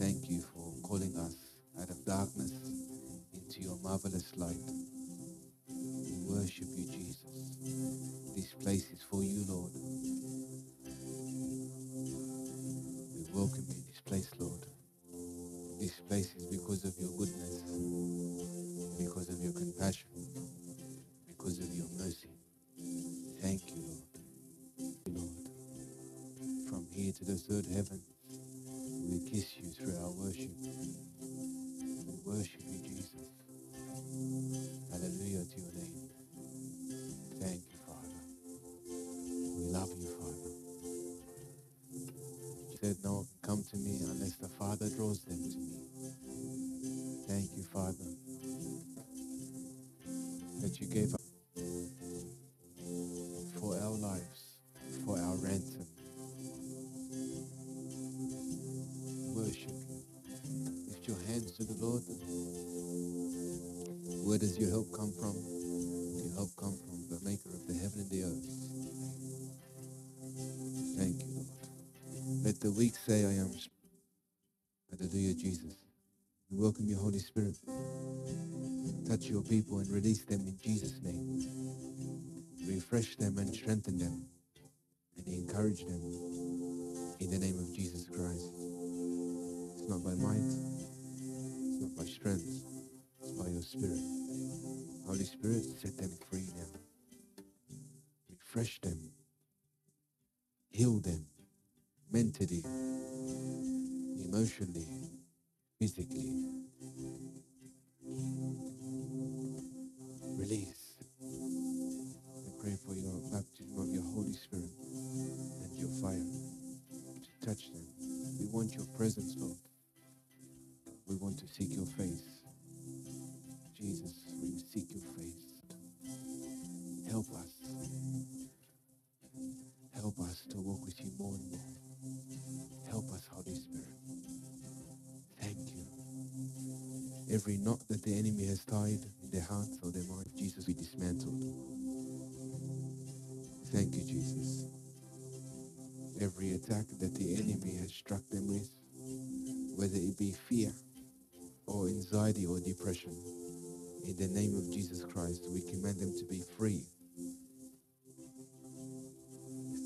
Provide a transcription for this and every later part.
Thank you for calling us out of darkness into your marvelous light. We worship you, Jesus. To the Lord. Where does your help come from? Your help come from the maker of the heaven and the earth. Thank you, Lord. Let the weak say, I am. strong." Hallelujah, Jesus. We welcome your Holy Spirit. Touch your people and release them in Jesus' name. Refresh them and strengthen them and encourage them Every knot that the enemy has tied in their hearts or their mind, Jesus, be dismantled. Thank you, Jesus. Every attack that the enemy has struck them with, whether it be fear or anxiety or depression, in the name of Jesus Christ, we command them to be free.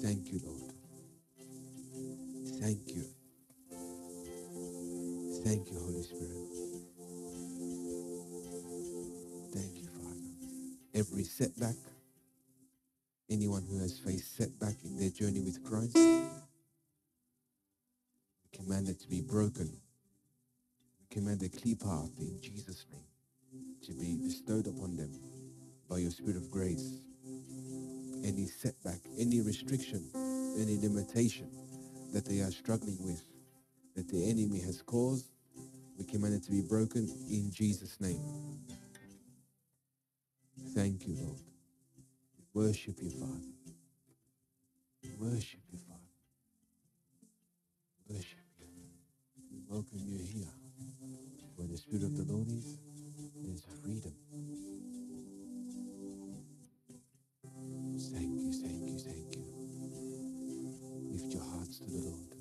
Thank you, Lord. Thank you. Thank you, Holy Spirit. Every setback, anyone who has faced setback in their journey with Christ, we command it to be broken. We command a clear path in Jesus' name to be bestowed upon them by your Spirit of grace. Any setback, any restriction, any limitation that they are struggling with, that the enemy has caused, we command it to be broken in Jesus' name. Thank you, Lord. Worship you, Father. Worship you, Father. Worship you. We welcome you here. Where the Spirit of the Lord is, there's freedom. Thank you, thank you, thank you. Lift your hearts to the Lord.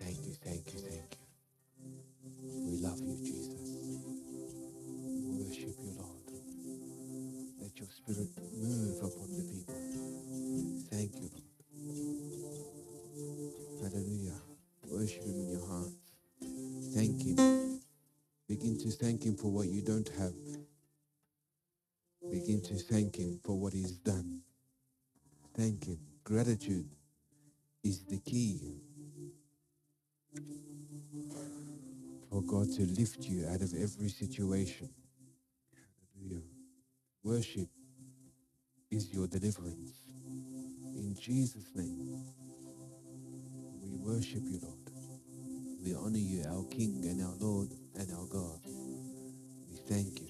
Thank you, thank you, thank you. To thank him for what you don't have. Begin to thank him for what he's done. Thank him. Gratitude is the key for God to lift you out of every situation. Worship is your deliverance. In Jesus' name, we worship you, Lord. We honor you, our King and our Lord and our God. Thank you.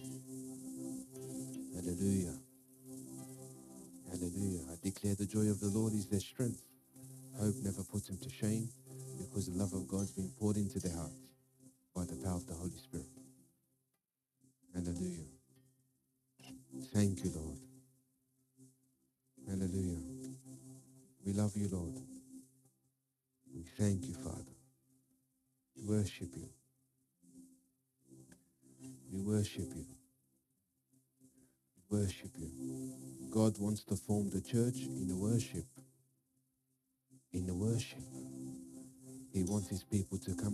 Hallelujah. Hallelujah. I declare the joy of the Lord is their strength. Hope never puts them to shame because the love of God's been poured into their hearts by the power of the Holy Spirit. Church in the worship. In the worship. He wants his people to come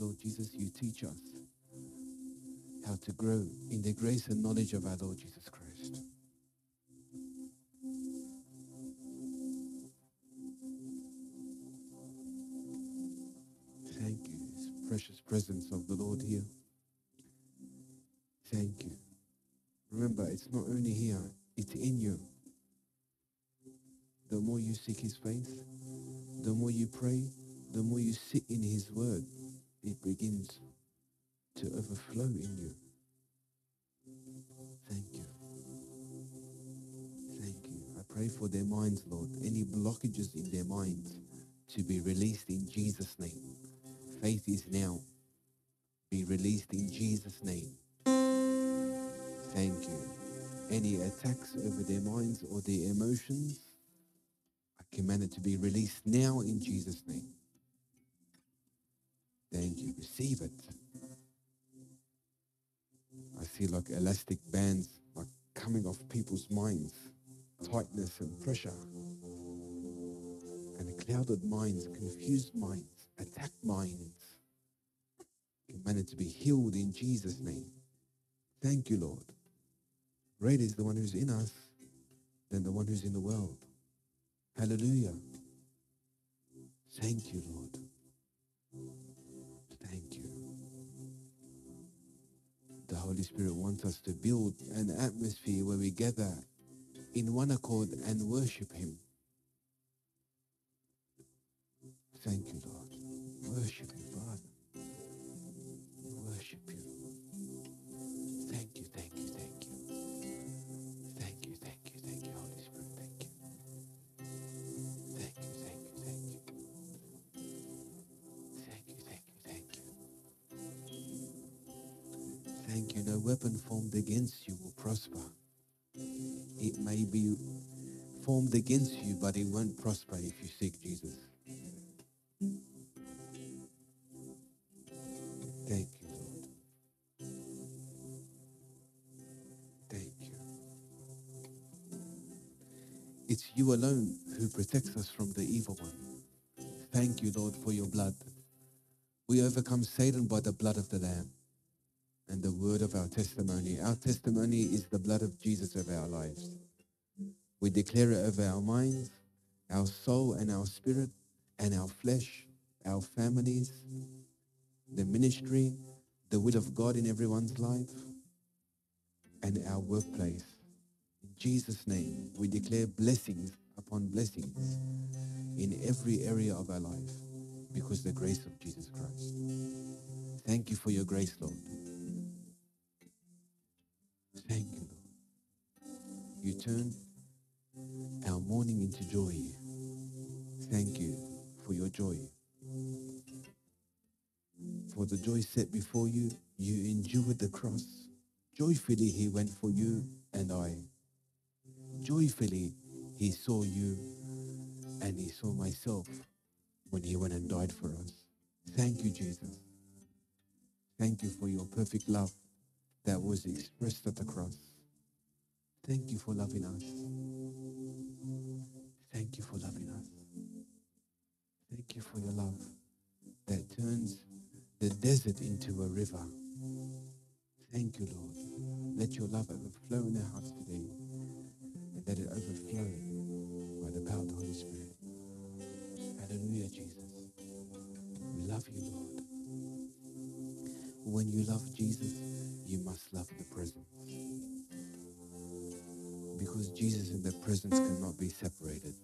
Lord Jesus, you teach us how to grow in the grace and knowledge of our Lord Jesus released in Jesus' name. Thank you. Any attacks over their minds or their emotions, I command it to be released now in Jesus' name. Thank you. Receive it. I see like elastic bands like coming off people's minds, tightness and pressure. And clouded minds, confused minds, attacked minds. Commanded to be healed in Jesus' name. Thank you, Lord. Greater is the one who's in us than the one who's in the world. Hallelujah. Thank you, Lord. Thank you. The Holy Spirit wants us to build an atmosphere where we gather in one accord and worship Him. Thank you, Lord. Worship you, weapon formed against you will prosper. It may be formed against you, but it won't prosper if you seek Jesus. Thank you, Lord. Thank you. It's you alone who protects us from the evil one. Thank you, Lord, for your blood. We overcome Satan by the blood of the Lamb testimony. Our testimony is the blood of Jesus over our lives. We declare it over our minds, our soul, and our spirit, and our flesh, our families, the ministry, the will of God in everyone's life, and our workplace. In Jesus' name, we declare blessings upon blessings in every area of our life because the grace of Jesus Christ. Thank you for your grace, Lord. You turn our mourning into joy. Thank you for your joy. For the joy set before you, you endured the cross. Joyfully he went for you and I. Joyfully he saw you and he saw myself when he went and died for us. Thank you, Jesus. Thank you for your perfect love that was expressed at the cross. Thank you for loving us. Thank you for loving us. Thank you for your love that turns the desert into a river. Thank you, Lord. Let your love overflow in our hearts today and let it overflow by the power of the Holy Spirit. Hallelujah, Jesus. We love you. Lord. When you love Jesus, you must love the presence. Jesus and the presence cannot be separated.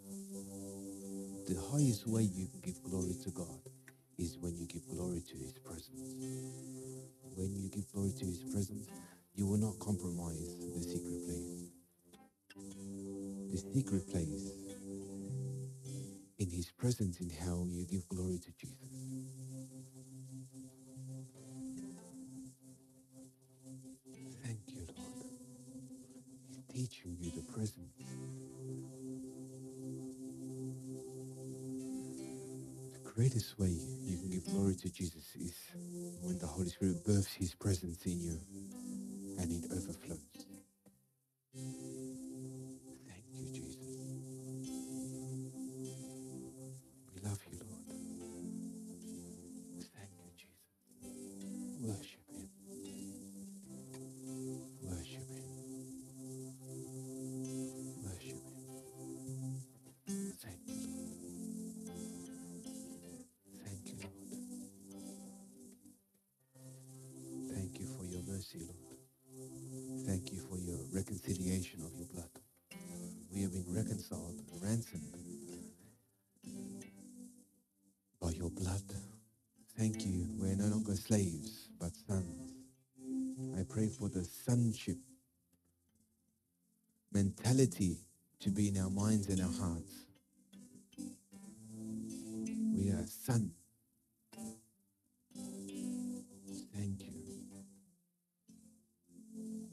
The highest way you give glory to God is when you give glory to His presence. When you give glory to His presence, you will not compromise the secret place. The secret place in His presence, in how you give glory to Jesus. Have been reconciled, ransomed by your blood. Thank you. We're no longer slaves, but sons. I pray for the sonship mentality to be in our minds and our hearts. We are sons. Thank you.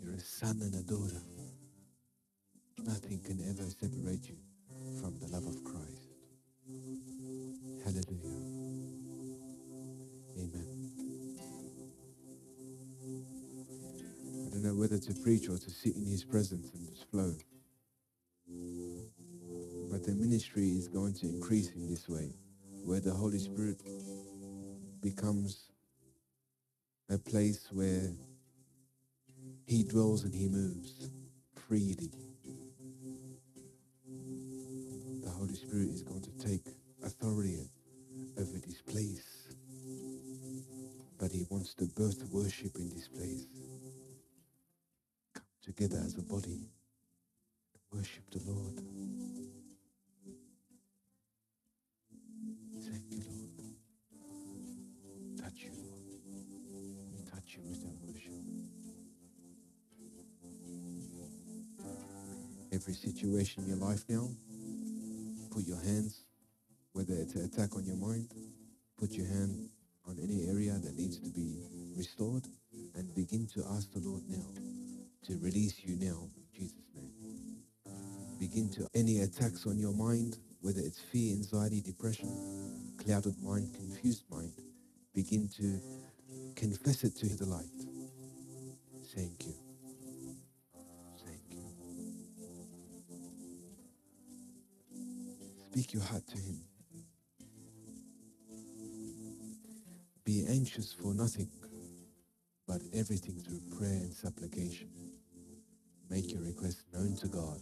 You're a son and a daughter. His presence and just flow. But the ministry is going to increase in this way, where the Holy Spirit becomes a place where he dwells and he moves freely. The Holy Spirit is going to take in your life now, put your hands, whether it's an attack on your mind, put your hand on any area that needs to be restored and begin to ask the Lord now to release you now in Jesus' name. Begin to any attacks on your mind, whether it's fear, anxiety, depression, clouded mind, confused mind, begin to confess it to the light. Thank you. Speak your heart to Him. Be anxious for nothing, but everything through prayer and supplication. Make your request known to God.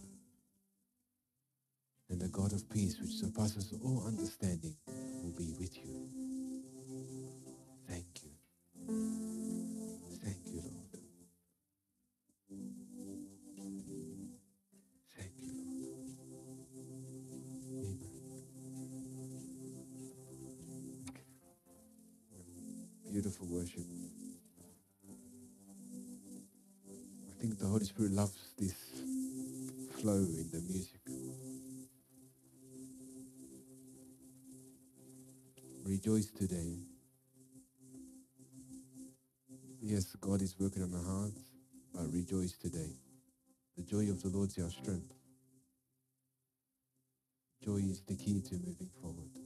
And the God of peace, which surpasses all understanding, will be with you. Beautiful worship. I think the Holy Spirit loves this flow in the music. Rejoice today. Yes, God is working on our hearts, but rejoice today. The joy of the Lord is our strength. Joy is the key to moving forward.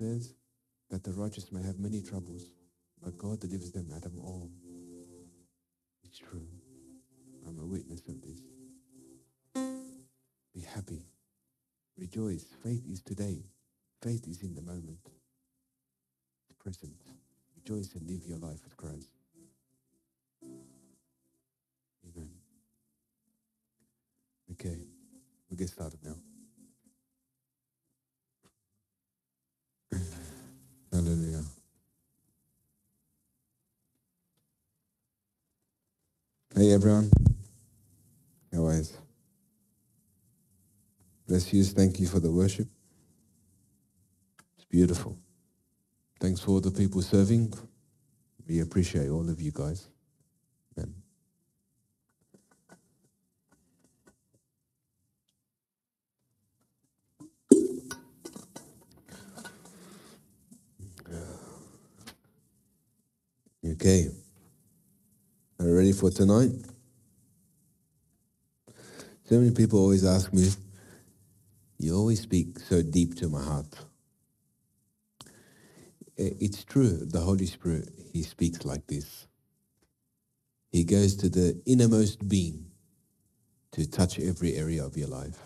Says that the righteous may have many troubles, but God delivers them out of all. It's true. I'm a witness of this. Be happy. Rejoice. Faith is today. Faith is in the moment. It's present. Rejoice and live your life with Christ. Everyone. You? Bless you. Thank you for the worship. It's beautiful. Thanks for all the people serving. We appreciate all of you guys. Amen. Okay. Are you ready for tonight? So many people always ask me, you always speak so deep to my heart. It's true, the Holy Spirit, He speaks like this. He goes to the innermost being to touch every area of your life.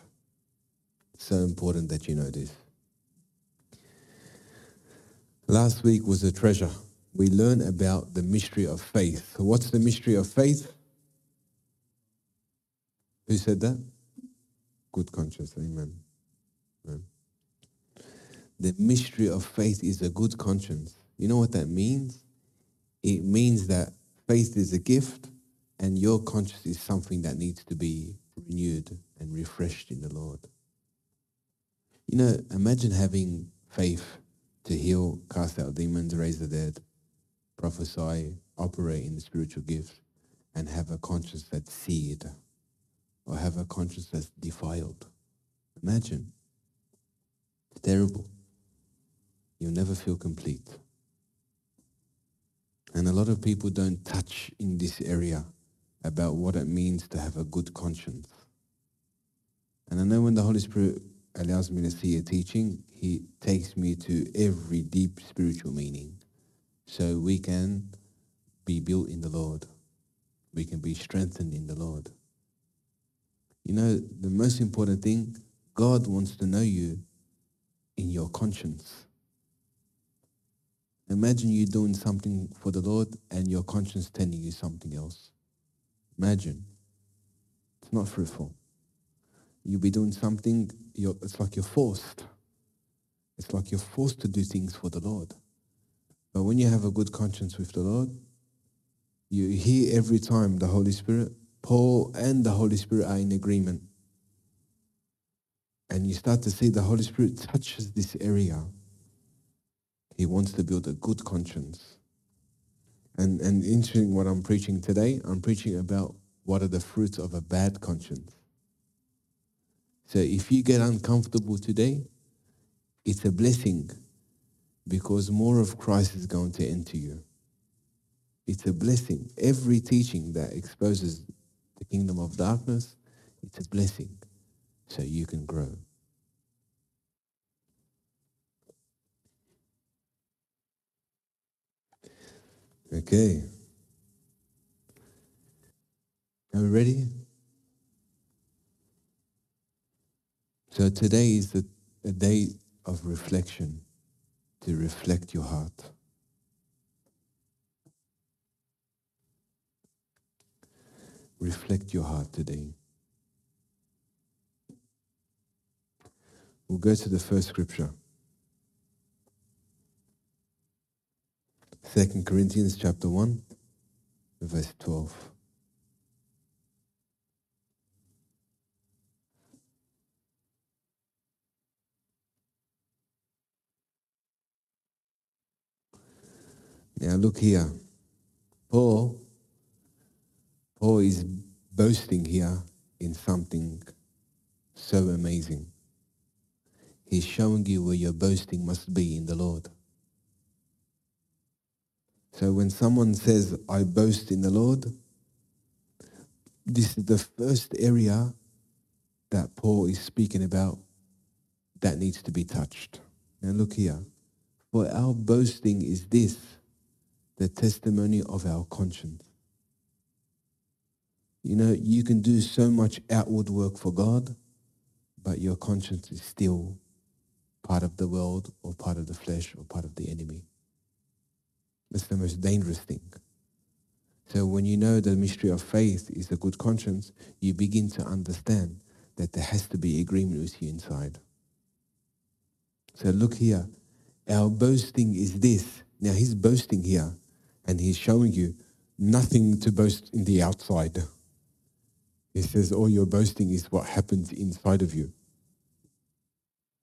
so important that you know this. Last week was a treasure. We learned about the mystery of faith. What's the mystery of faith? Who said that? Good conscience. Amen. Amen. The mystery of faith is a good conscience. You know what that means? It means that faith is a gift and your conscience is something that needs to be renewed and refreshed in the Lord. You know, imagine having faith to heal, cast out demons, raise the dead, prophesy, operate in the spiritual gifts, and have a conscience that's seared or have a conscience defiled. Imagine. It's terrible. You'll never feel complete. And a lot of people don't touch in this area about what it means to have a good conscience. And I know when the Holy Spirit allows me to see a teaching, he takes me to every deep spiritual meaning. So we can be built in the Lord. We can be strengthened in the Lord. You know, the most important thing, God wants to know you in your conscience. Imagine you doing something for the Lord and your conscience telling you something else. Imagine. It's not fruitful. You'll be doing something, it's like you're forced. It's like you're forced to do things for the Lord. But when you have a good conscience with the Lord, you hear every time the Holy Spirit, Paul and the Holy Spirit are in agreement. And you start to see the Holy Spirit touches this area. He wants to build a good conscience. And, and interesting what I'm preaching today, I'm preaching about what are the fruits of a bad conscience. So if you get uncomfortable today, it's a blessing because more of Christ is going to enter you. It's a blessing. Every teaching that exposes the kingdom of darkness, it's a blessing so you can grow. Okay. Are we ready? So today is the, a day of reflection to reflect your heart. Reflect your heart today. We'll go to the first scripture. Second Corinthians chapter 1, verse 12. Now look here. Paul, Paul is boasting here in something so amazing. He's showing you where your boasting must be in the Lord. So when someone says, I boast in the Lord, this is the first area that Paul is speaking about that needs to be touched. And look here. For our boasting is this, the testimony of our conscience. You know, you can do so much outward work for God, but your conscience is still part of the world or part of the flesh or part of the enemy. That's the most dangerous thing. So when you know the mystery of faith is a good conscience, you begin to understand that there has to be agreement with you inside. So look here. Our boasting is this. Now he's boasting here and he's showing you nothing to boast in the outside. He says all your boasting is what happens inside of you.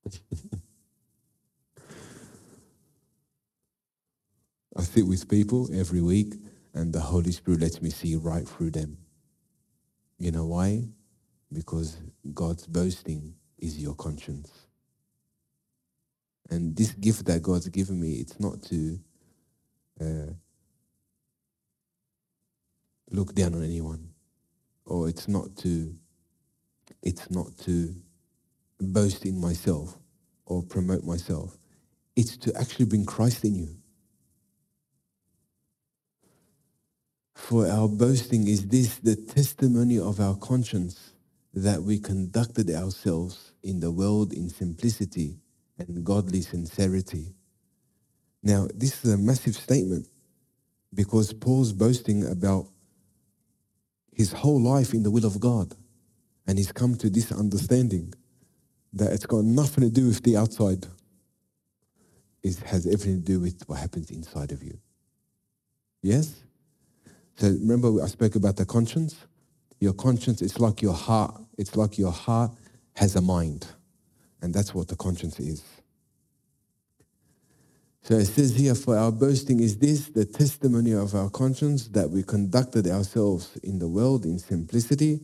I sit with people every week and the Holy Spirit lets me see right through them. You know why? Because God's boasting is your conscience. And this gift that God's given me, it's not to uh, look down on anyone, or it's not to, it's not to boast in myself or promote myself. It's to actually bring Christ in you. For our boasting is this the testimony of our conscience that we conducted ourselves in the world in simplicity and godly sincerity. Now, this is a massive statement because Paul's boasting about his whole life in the will of God. And he's come to this understanding that it's got nothing to do with the outside. It has everything to do with what happens inside of you. Yes? So remember I spoke about the conscience? Your conscience, it's like your heart. It's like your heart has a mind. And that's what the conscience is. So it says here, for our boasting is this, the testimony of our conscience, that we conducted ourselves in the world in simplicity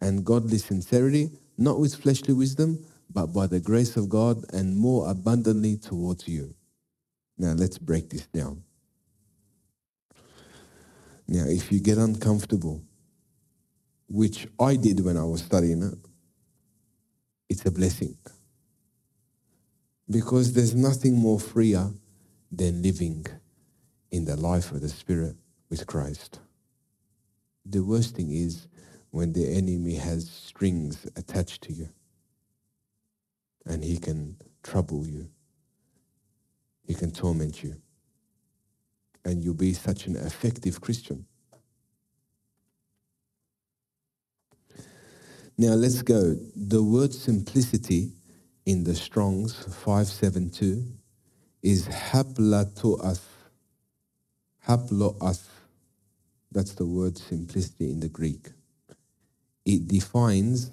and godly sincerity, not with fleshly wisdom, but by the grace of God and more abundantly towards you. Now let's break this down. Now, if you get uncomfortable, which I did when I was studying it, it's a blessing. Because there's nothing more freer than living in the life of the Spirit with Christ. The worst thing is when the enemy has strings attached to you and he can trouble you, he can torment you and you'll be such an effective Christian. Now let's go. The word simplicity in the Strong's 572 is haplatoas. Haploas. That's the word simplicity in the Greek. It defines,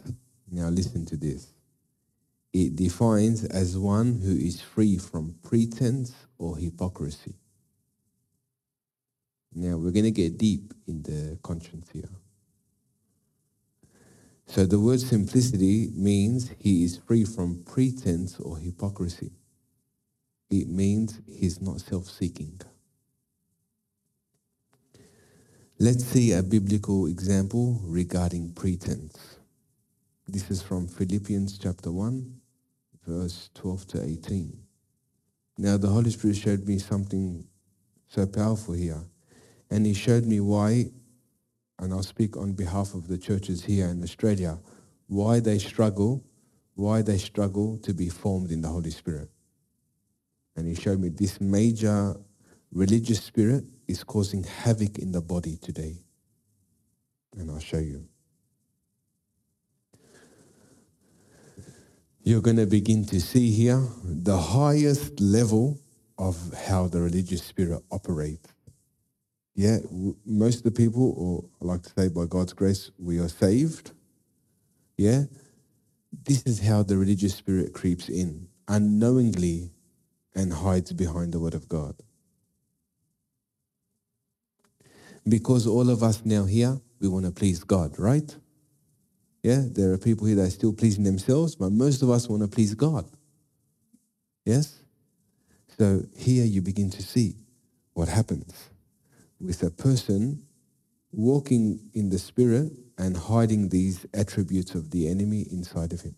now listen to this. It defines as one who is free from pretense or hypocrisy. Now we're going to get deep in the conscience here. So the word simplicity means he is free from pretense or hypocrisy. It means he's not self-seeking. Let's see a biblical example regarding pretense. This is from Philippians chapter 1, verse 12 to 18. Now the Holy Spirit showed me something so powerful here. And he showed me why, and I'll speak on behalf of the churches here in Australia, why they struggle, why they struggle to be formed in the Holy Spirit. And he showed me this major religious spirit is causing havoc in the body today. And I'll show you. You're going to begin to see here the highest level of how the religious spirit operates yeah, most of the people, or I like to say by God's grace, we are saved. Yeah. This is how the religious spirit creeps in unknowingly and hides behind the word of God. Because all of us now here, we want to please God, right? Yeah, there are people here that are still pleasing themselves, but most of us want to please God. Yes? So here you begin to see what happens with a person walking in the spirit and hiding these attributes of the enemy inside of him.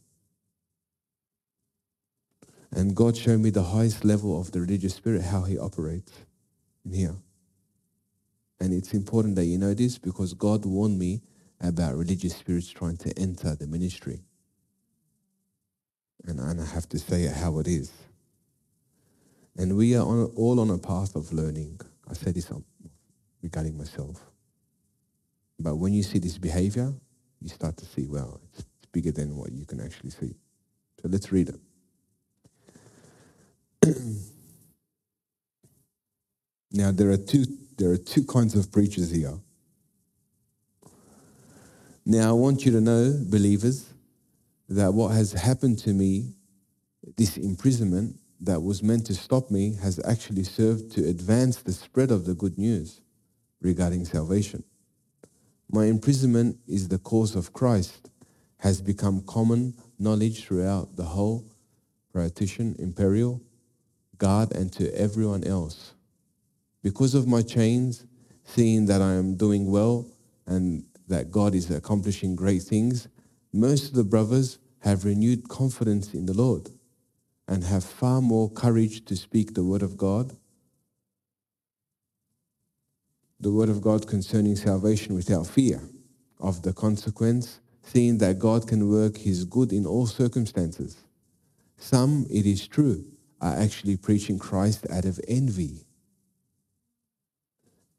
And God showed me the highest level of the religious spirit, how he operates in here. And it's important that you know this because God warned me about religious spirits trying to enter the ministry. And, and I have to say it how it is. And we are on, all on a path of learning. I say this regarding myself. But when you see this behavior, you start to see, well, it's bigger than what you can actually see. So let's read it. now there are two there are two kinds of preachers here. Now I want you to know, believers, that what has happened to me, this imprisonment that was meant to stop me, has actually served to advance the spread of the good news regarding salvation. My imprisonment is the cause of Christ, has become common knowledge throughout the whole Praetorian Imperial Guard and to everyone else. Because of my chains, seeing that I am doing well and that God is accomplishing great things, most of the brothers have renewed confidence in the Lord and have far more courage to speak the word of God the word of God concerning salvation without fear of the consequence, seeing that God can work his good in all circumstances. Some, it is true, are actually preaching Christ out of envy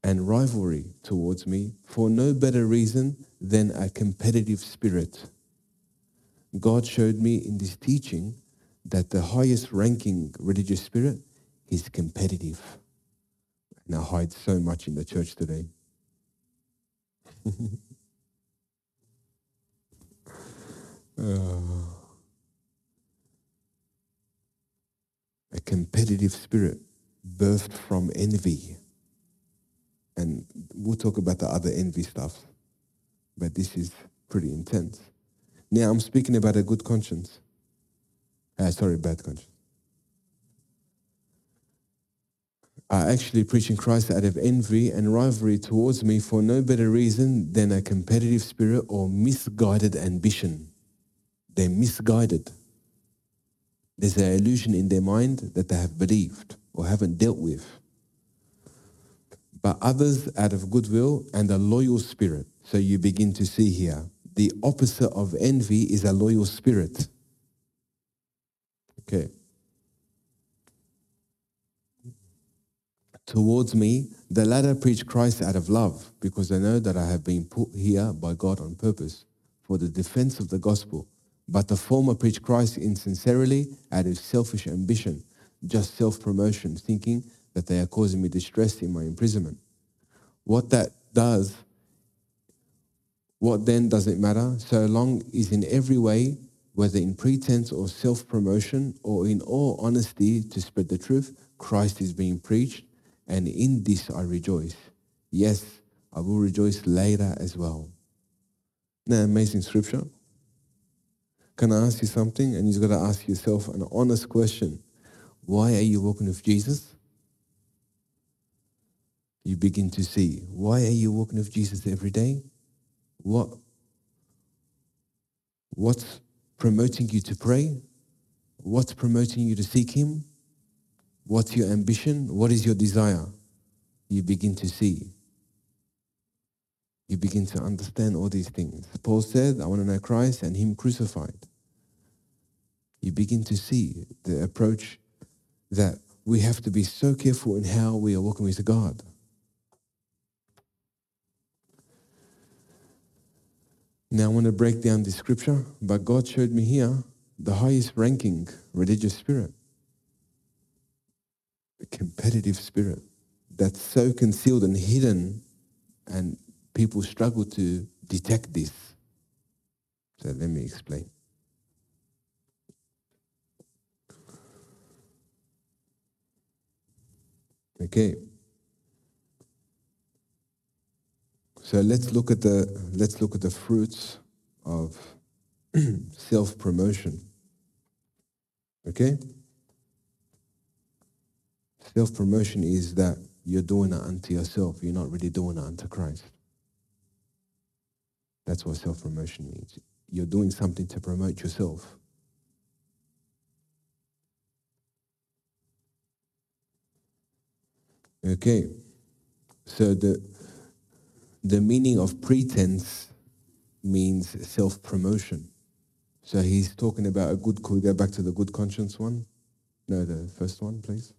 and rivalry towards me for no better reason than a competitive spirit. God showed me in this teaching that the highest ranking religious spirit is competitive and I hide so much in the church today. uh, a competitive spirit birthed from envy. And we'll talk about the other envy stuff, but this is pretty intense. Now I'm speaking about a good conscience. Uh, sorry, bad conscience. are actually preaching Christ out of envy and rivalry towards me for no better reason than a competitive spirit or misguided ambition. They're misguided. There's an illusion in their mind that they have believed or haven't dealt with. But others out of goodwill and a loyal spirit. So you begin to see here the opposite of envy is a loyal spirit. Okay. towards me. The latter preach Christ out of love, because they know that I have been put here by God on purpose for the defense of the gospel. But the former preach Christ insincerely out of selfish ambition, just self promotion, thinking that they are causing me distress in my imprisonment. What that does, what then does it matter? So long is in every way, whether in pretense or self promotion or in all honesty to spread the truth, Christ is being preached and in this I rejoice. Yes, I will rejoice later as well. Now, amazing scripture. Can I ask you something? And you've got to ask yourself an honest question. Why are you walking with Jesus? You begin to see. Why are you walking with Jesus every day? What, what's promoting you to pray? What's promoting you to seek Him? What's your ambition? What is your desire? You begin to see. You begin to understand all these things. Paul said, I want to know Christ and Him crucified. You begin to see the approach that we have to be so careful in how we are walking with God. Now I want to break down this scripture, but God showed me here the highest ranking religious spirit a competitive spirit that's so concealed and hidden, and people struggle to detect this. So let me explain. Okay. So let's look at the let's look at the fruits of self-promotion. Okay? Self promotion is that you're doing it unto yourself, you're not really doing it unto Christ. That's what self promotion means. You're doing something to promote yourself. Okay. So the the meaning of pretense means self-promotion. So he's talking about a good could we go back to the good conscience one? No, the first one, please.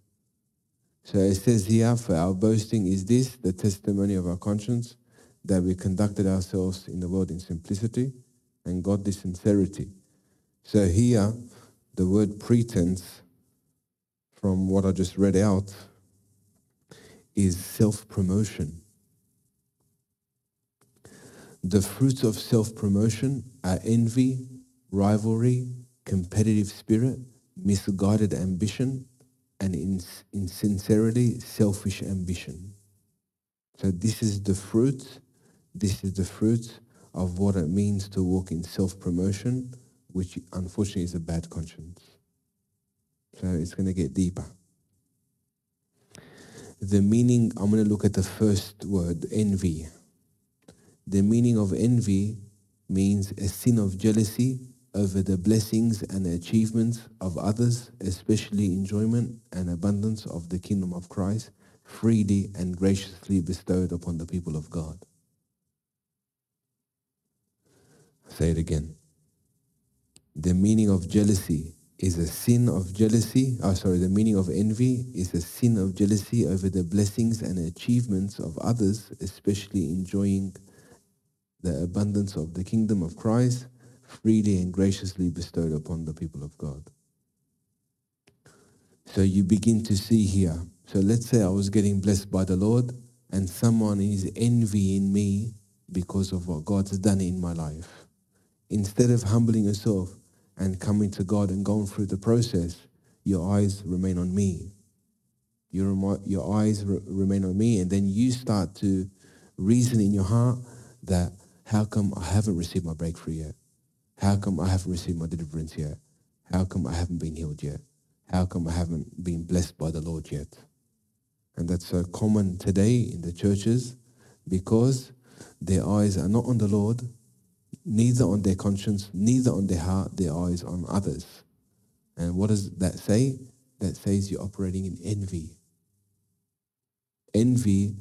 So it says here, for our boasting is this, the testimony of our conscience, that we conducted ourselves in the world in simplicity and godly sincerity. So here, the word pretense, from what I just read out, is self promotion. The fruits of self promotion are envy, rivalry, competitive spirit, misguided ambition, and in, insincerity, selfish ambition. So this is the fruit, this is the fruit of what it means to walk in self-promotion, which unfortunately is a bad conscience. So it's going to get deeper. The meaning, I'm going to look at the first word, envy. The meaning of envy means a sin of jealousy over the blessings and achievements of others, especially enjoyment and abundance of the kingdom of Christ, freely and graciously bestowed upon the people of God. Say it again. The meaning of jealousy is a sin of jealousy. Oh, sorry, the meaning of envy is a sin of jealousy over the blessings and achievements of others, especially enjoying the abundance of the kingdom of Christ, freely and graciously bestowed upon the people of God. So you begin to see here. So let's say I was getting blessed by the Lord and someone is envying me because of what God's done in my life. Instead of humbling yourself and coming to God and going through the process, your eyes remain on me. Your, your eyes re- remain on me, and then you start to reason in your heart that how come I haven't received my breakthrough yet? How come I haven't received my deliverance yet? How come I haven't been healed yet? How come I haven't been blessed by the Lord yet? And that's so common today in the churches because their eyes are not on the Lord, neither on their conscience, neither on their heart, their eyes on others. And what does that say? That says you're operating in envy. Envy,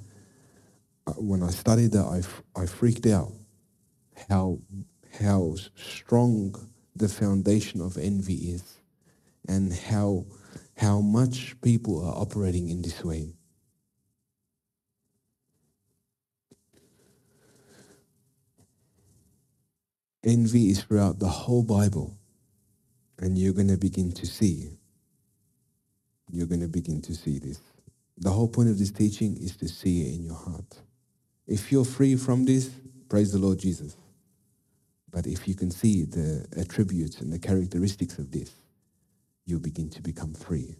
uh, when I studied that, I, I freaked out how how strong the foundation of envy is and how how much people are operating in this way. Envy is throughout the whole Bible, and you're going to begin to see. You're going to begin to see this. The whole point of this teaching is to see it in your heart. If you're free from this, praise the Lord Jesus. But if you can see the attributes and the characteristics of this, you'll begin to become free.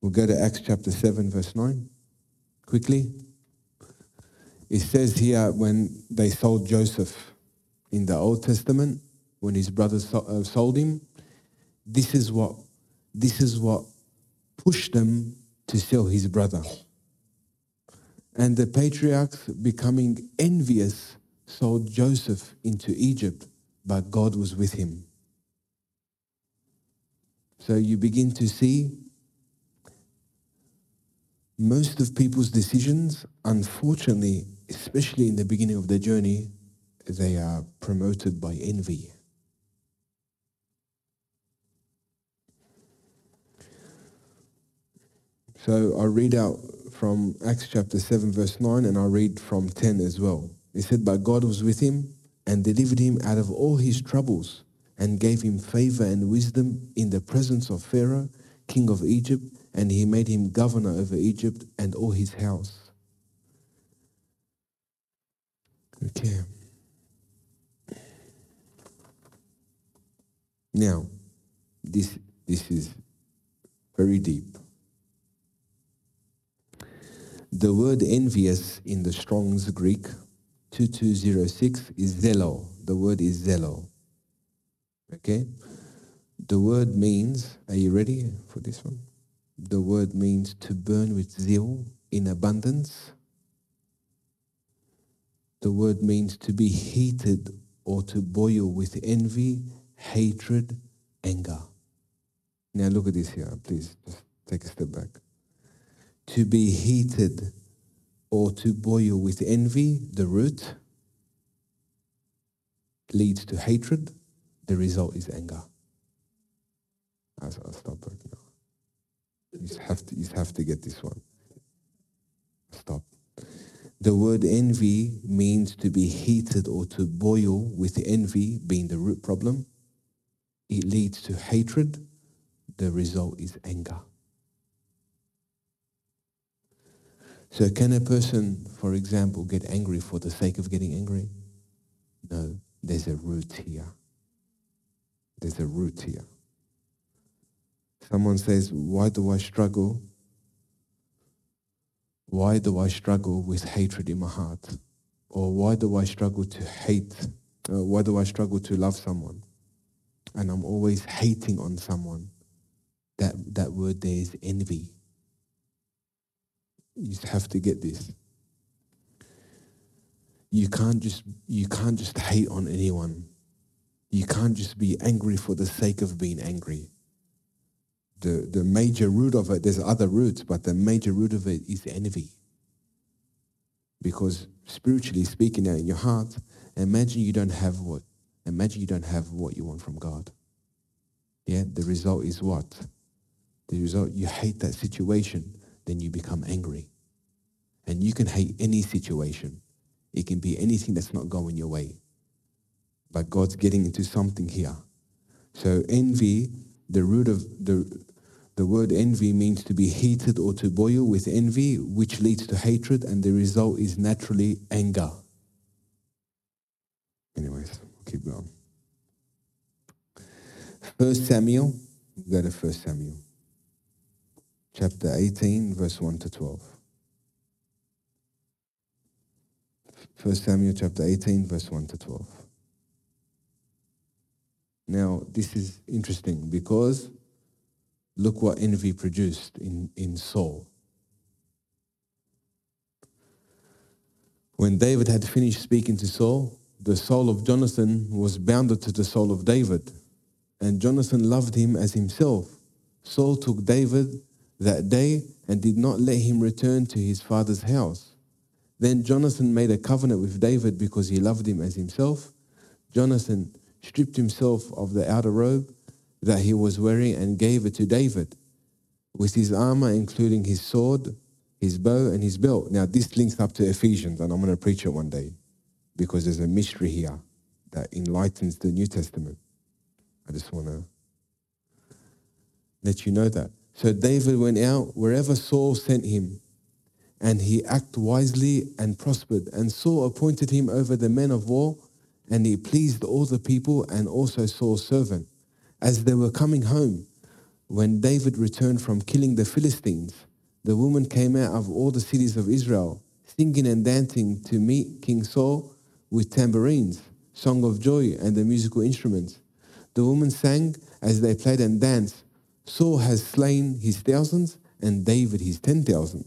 We'll go to Acts chapter 7, verse 9. Quickly. It says here when they sold Joseph in the Old Testament, when his brothers uh, sold him, this is what this is what pushed them to sell his brother. And the patriarchs becoming envious sold Joseph into Egypt, but God was with him. So you begin to see most of people's decisions, unfortunately, especially in the beginning of their journey, they are promoted by envy. So I read out from Acts chapter 7, verse 9, and I read from 10 as well. He said, But God was with him and delivered him out of all his troubles and gave him favor and wisdom in the presence of Pharaoh, king of Egypt, and he made him governor over Egypt and all his house. Okay. Now, this this is very deep. The word envious in the Strong's Greek 2206 is zelo. The word is zelo. Okay? The word means, are you ready for this one? The word means to burn with zeal in abundance. The word means to be heated or to boil with envy, hatred, anger. Now look at this here, please. Just take a step back. To be heated or to boil with envy, the root leads to hatred, the result is anger. I'll stop right now. You have to, you have to get this one. Stop. The word envy means to be heated or to boil with envy being the root problem. It leads to hatred. The result is anger. So can a person, for example, get angry for the sake of getting angry? No, there's a root here. There's a root here. Someone says, why do I struggle? Why do I struggle with hatred in my heart? Or why do I struggle to hate? Uh, why do I struggle to love someone? And I'm always hating on someone. That, that word there is envy. You have to get this. You can't just you can't just hate on anyone. You can't just be angry for the sake of being angry. The the major root of it, there's other roots, but the major root of it is envy. Because spiritually speaking in your heart, imagine you don't have what imagine you don't have what you want from God. Yeah, the result is what? The result you hate that situation then you become angry. And you can hate any situation. It can be anything that's not going your way. But God's getting into something here. So envy, the root of the the word envy means to be heated or to boil with envy, which leads to hatred, and the result is naturally anger. Anyways, we'll keep going. First Samuel, we go to First Samuel chapter 18, verse 1 to 12. 1 Samuel chapter 18, verse 1 to 12. Now, this is interesting because look what envy produced in, in Saul. When David had finished speaking to Saul, the soul of Jonathan was bounded to the soul of David, and Jonathan loved him as himself. Saul took David that day and did not let him return to his father's house. Then Jonathan made a covenant with David because he loved him as himself. Jonathan stripped himself of the outer robe that he was wearing and gave it to David with his armor, including his sword, his bow, and his belt. Now, this links up to Ephesians, and I'm going to preach it one day because there's a mystery here that enlightens the New Testament. I just want to let you know that. So David went out wherever Saul sent him, and he acted wisely and prospered. And Saul appointed him over the men of war, and he pleased all the people and also Saul's servant. As they were coming home, when David returned from killing the Philistines, the woman came out of all the cities of Israel, singing and dancing to meet King Saul with tambourines, song of joy, and the musical instruments. The woman sang as they played and danced Saul has slain his thousands and David his ten thousands.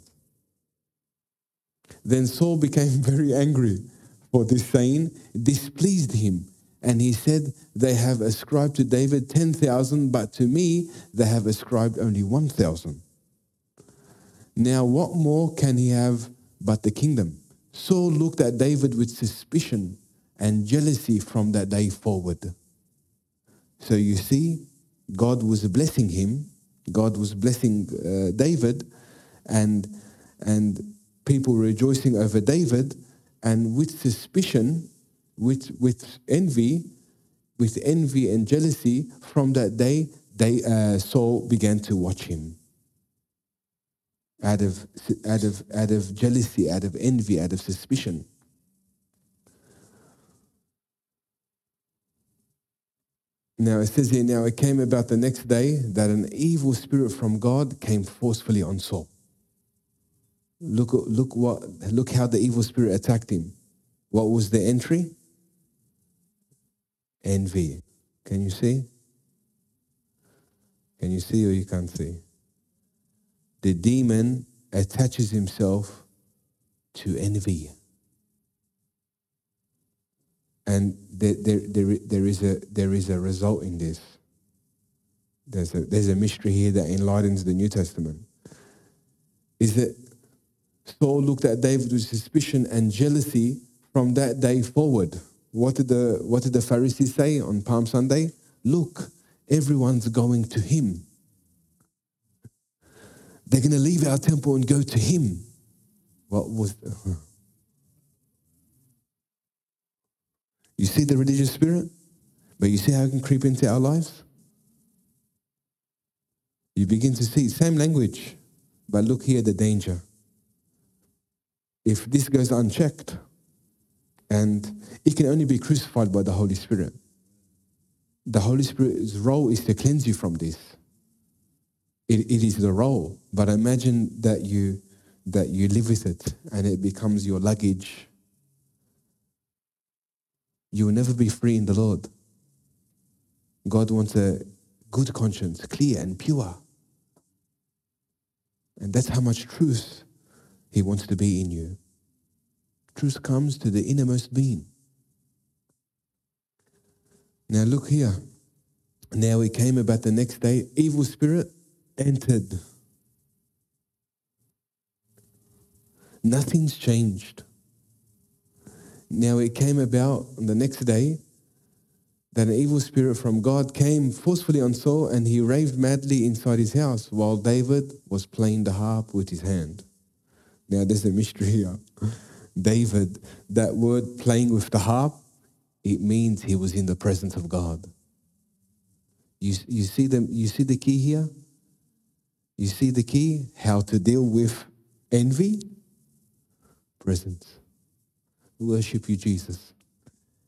Then Saul became very angry for this saying, displeased him. And he said, They have ascribed to David 10,000, but to me they have ascribed only 1,000. Now, what more can he have but the kingdom? Saul looked at David with suspicion and jealousy from that day forward. So you see, God was blessing him. God was blessing uh, David, and and people rejoicing over David, and with suspicion, with with envy, with envy and jealousy. From that day, they, uh, Saul began to watch him. Out of out of out of jealousy, out of envy, out of suspicion. Now it says here, now it came about the next day that an evil spirit from God came forcefully on Saul. Look, look what, look how the evil spirit attacked him. What was the entry? Envy. Can you see? Can you see or you can't see? The demon attaches himself to envy and there, there, there, there, is a, there is a result in this. there's a, there's a mystery here that enlightens the New Testament. Is that Saul looked at David with suspicion and jealousy from that day forward. What did the, what did the Pharisees say on Palm Sunday? Look, everyone's going to him. They're going to leave our temple and go to him. What was. The, you see the religious spirit? But you see how it can creep into our lives? You begin to see same language, but look here the danger. If this goes unchecked, and it can only be crucified by the Holy Spirit. The Holy Spirit's role is to cleanse you from this. It, it is the role, but imagine that you that you live with it and it becomes your luggage. You will never be free in the Lord. God wants a good conscience, clear and pure. And that's how much truth He wants to be in you. Truth comes to the innermost being. Now look here. Now it came about the next day, evil spirit entered. Nothing's changed. Now it came about the next day that an evil spirit from God came forcefully on Saul and he raved madly inside his house while David was playing the harp with his hand. Now there's a mystery here. David, that word playing with the harp, it means he was in the presence of God. You, you, see the, you see the key here? You see the key? How to deal with envy? Presence. Worship you, Jesus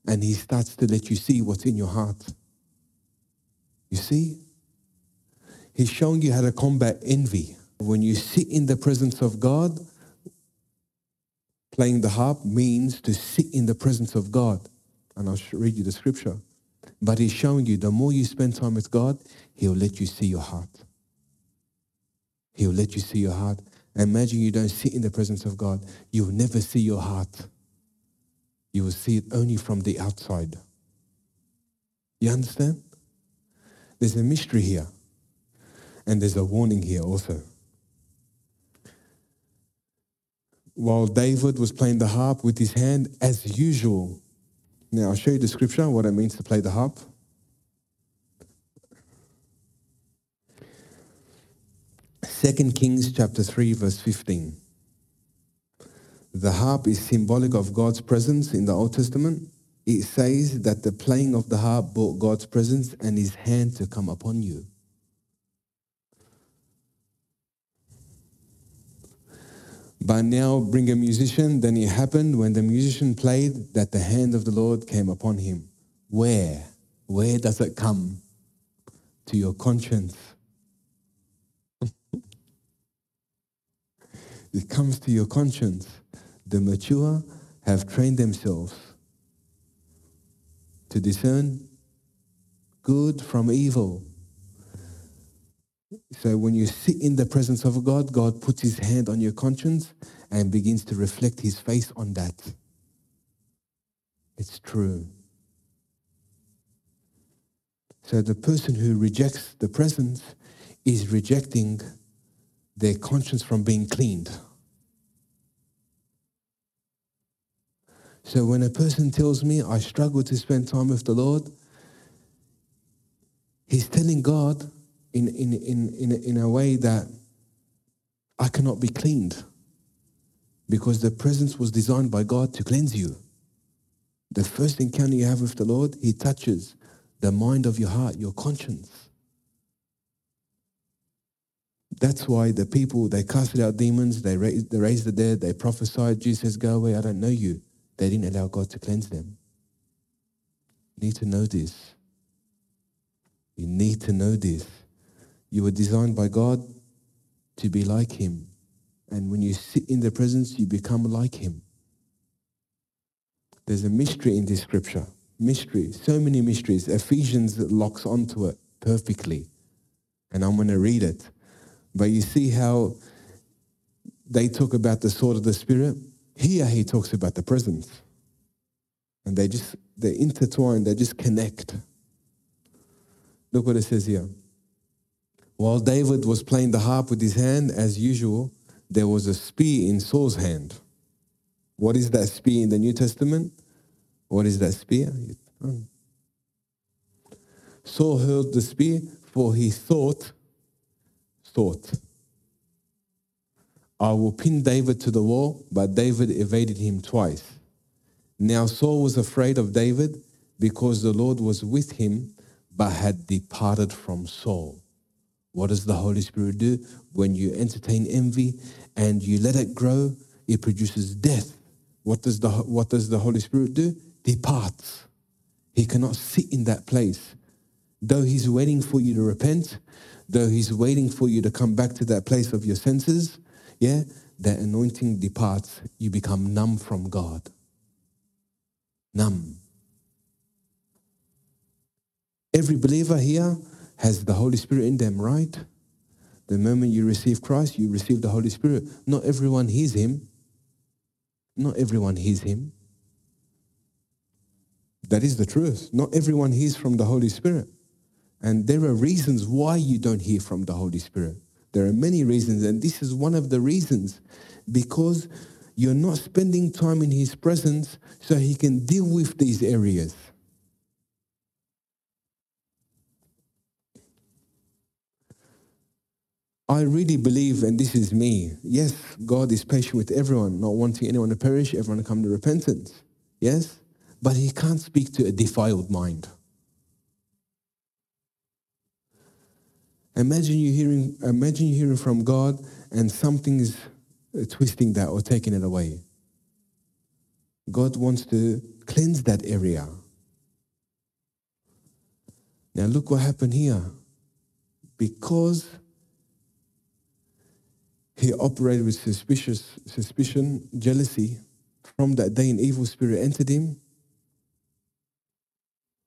and he starts to let you see what's in your heart. You see? He's showing you how to combat envy. When you sit in the presence of God, playing the harp means to sit in the presence of God. And I'll read you the scripture. But he's showing you the more you spend time with God, he'll let you see your heart. He'll let you see your heart. Imagine you don't sit in the presence of God, you'll never see your heart you will see it only from the outside. You understand? There's a mystery here. And there's a warning here also. While David was playing the harp with his hand as usual. Now, I'll show you the scripture, what it means to play the harp. Second Kings chapter 3, verse 15. The harp is symbolic of God's presence in the Old Testament. It says that the playing of the harp brought God's presence and his hand to come upon you. But now bring a musician, then it happened when the musician played that the hand of the Lord came upon him. Where? Where does it come? To your conscience. it comes to your conscience. The mature have trained themselves to discern good from evil. So when you sit in the presence of God, God puts his hand on your conscience and begins to reflect his face on that. It's true. So the person who rejects the presence is rejecting their conscience from being cleaned. So when a person tells me I struggle to spend time with the Lord, he's telling God in, in, in, in, in a way that I cannot be cleaned because the presence was designed by God to cleanse you. The first encounter you have with the Lord, he touches the mind of your heart, your conscience. That's why the people, they casted out demons, they raised, they raised the dead, they prophesied. Jesus says, go away, I don't know you. They didn't allow God to cleanse them. You need to know this. You need to know this. You were designed by God to be like Him. And when you sit in the presence, you become like Him. There's a mystery in this scripture. Mystery. So many mysteries. Ephesians locks onto it perfectly. And I'm going to read it. But you see how they talk about the sword of the Spirit? Here he talks about the presence. And they just, they intertwine, they just connect. Look what it says here. While David was playing the harp with his hand, as usual, there was a spear in Saul's hand. What is that spear in the New Testament? What is that spear? Saul hurled the spear, for he thought, thought, I will pin David to the wall, but David evaded him twice. Now Saul was afraid of David because the Lord was with him, but had departed from Saul. What does the Holy Spirit do? When you entertain envy and you let it grow, it produces death. What does the, what does the Holy Spirit do? Departs. He cannot sit in that place. Though he's waiting for you to repent, though he's waiting for you to come back to that place of your senses, yeah, that anointing departs. You become numb from God. Numb. Every believer here has the Holy Spirit in them, right? The moment you receive Christ, you receive the Holy Spirit. Not everyone hears him. Not everyone hears him. That is the truth. Not everyone hears from the Holy Spirit. And there are reasons why you don't hear from the Holy Spirit. There are many reasons, and this is one of the reasons because you're not spending time in His presence so He can deal with these areas. I really believe, and this is me, yes, God is patient with everyone, not wanting anyone to perish, everyone to come to repentance. Yes? But He can't speak to a defiled mind. Imagine you hearing, imagine you hearing from God and something is uh, twisting that or taking it away. God wants to cleanse that area. Now look what happened here. Because he operated with suspicious suspicion, jealousy, from that day an evil spirit entered him.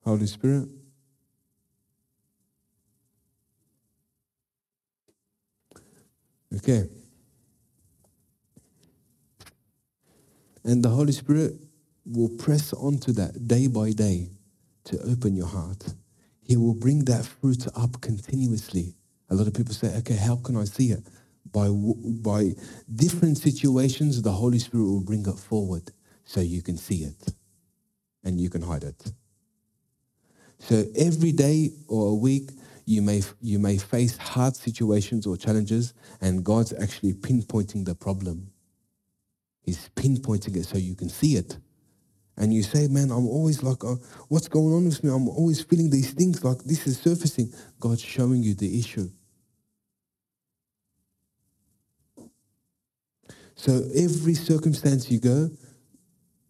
Holy Spirit. Okay. And the Holy Spirit will press onto that day by day to open your heart. He will bring that fruit up continuously. A lot of people say, okay, how can I see it? By, by different situations, the Holy Spirit will bring it forward so you can see it and you can hide it. So every day or a week, you may, you may face hard situations or challenges, and God's actually pinpointing the problem. He's pinpointing it so you can see it. And you say, man, I'm always like, uh, what's going on with me? I'm always feeling these things like this is surfacing. God's showing you the issue. So every circumstance you go,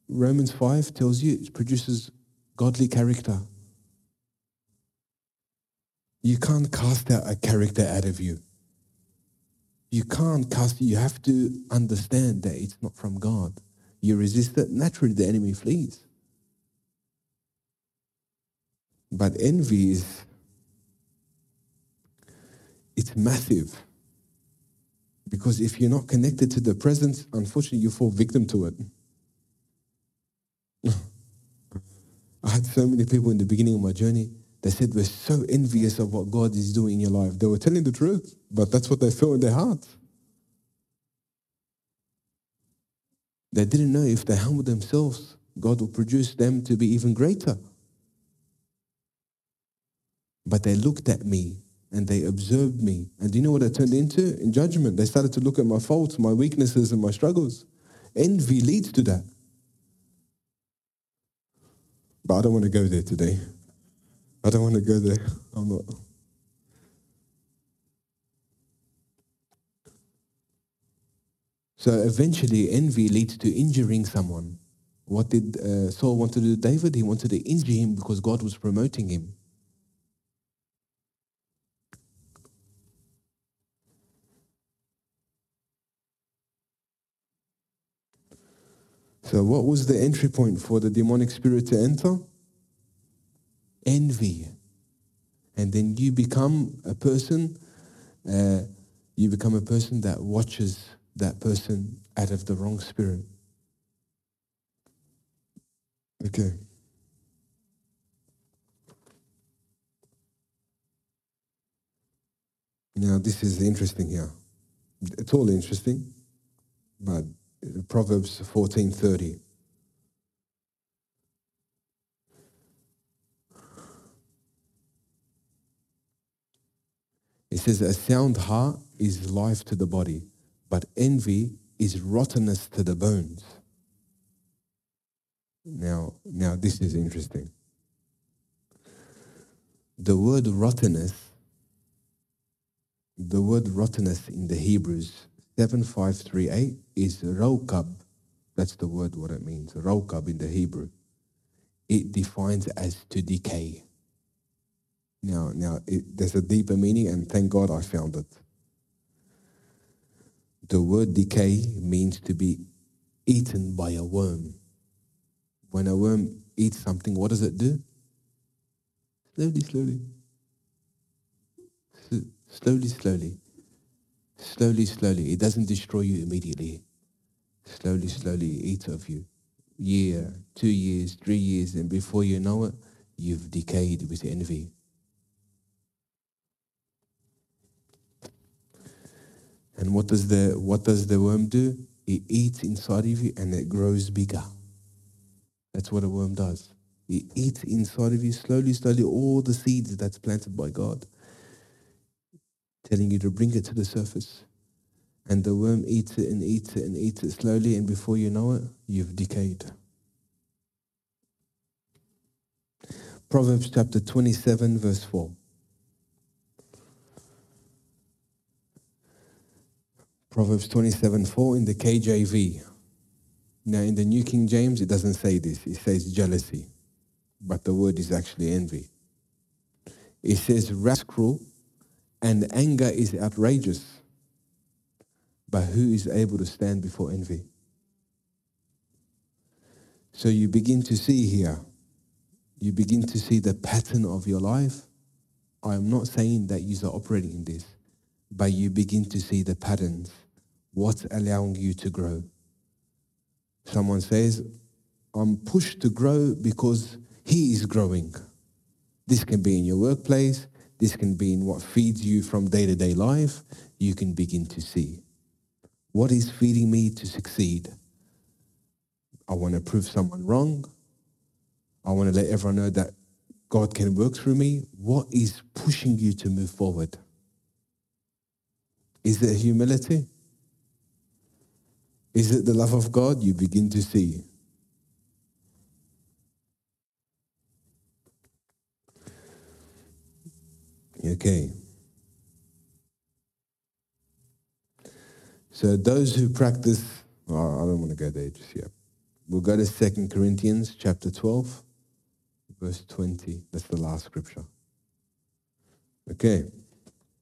Romans 5 tells you it produces godly character. You can't cast out a character out of you. You can't cast. You have to understand that it's not from God. You resist it, naturally the enemy flees. But envy is it's massive. Because if you're not connected to the presence, unfortunately you fall victim to it. I had so many people in the beginning of my journey they said, We're so envious of what God is doing in your life. They were telling the truth, but that's what they felt in their hearts. They didn't know if they humble themselves, God will produce them to be even greater. But they looked at me and they observed me. And do you know what I turned into? In judgment. They started to look at my faults, my weaknesses, and my struggles. Envy leads to that. But I don't want to go there today. I don't want to go there. I'm not. So eventually, envy leads to injuring someone. What did uh, Saul want to do to David? He wanted to injure him because God was promoting him. So, what was the entry point for the demonic spirit to enter? envy. And then you become a person, uh, you become a person that watches that person out of the wrong spirit. Okay. Now, this is interesting here. It's all interesting, but Proverbs 14:30. It says, A sound heart is life to the body, but envy is rottenness to the bones. Now, now this is interesting. The word rottenness, the word rottenness in the Hebrews 7538 is rokab. That's the word what it means. Rokab in the Hebrew. It defines as to decay. Now, now it, there's a deeper meaning, and thank God I found it. The word decay means to be eaten by a worm. When a worm eats something, what does it do? Slowly, slowly. slowly, slowly. Slowly, slowly. It doesn't destroy you immediately. Slowly, slowly eats of you. Year, two years, three years, and before you know it, you've decayed with envy. And what does the what does the worm do? It eats inside of you and it grows bigger. That's what a worm does. It eats inside of you slowly, slowly, all the seeds that's planted by God, telling you to bring it to the surface. And the worm eats it and eats it and eats it slowly, and before you know it, you've decayed. Proverbs chapter 27, verse 4. Proverbs 27 4 in the KJV. Now, in the New King James, it doesn't say this, it says jealousy, but the word is actually envy. It says rascal and anger is outrageous, but who is able to stand before envy? So you begin to see here, you begin to see the pattern of your life. I am not saying that you are operating in this, but you begin to see the patterns What's allowing you to grow? Someone says, I'm pushed to grow because he is growing. This can be in your workplace. This can be in what feeds you from day to day life. You can begin to see what is feeding me to succeed. I want to prove someone wrong. I want to let everyone know that God can work through me. What is pushing you to move forward? Is it humility? Is it the love of God? You begin to see. Okay. So those who practice, oh, I don't want to go there just yet. We'll go to Second Corinthians chapter 12, verse 20. That's the last scripture. Okay,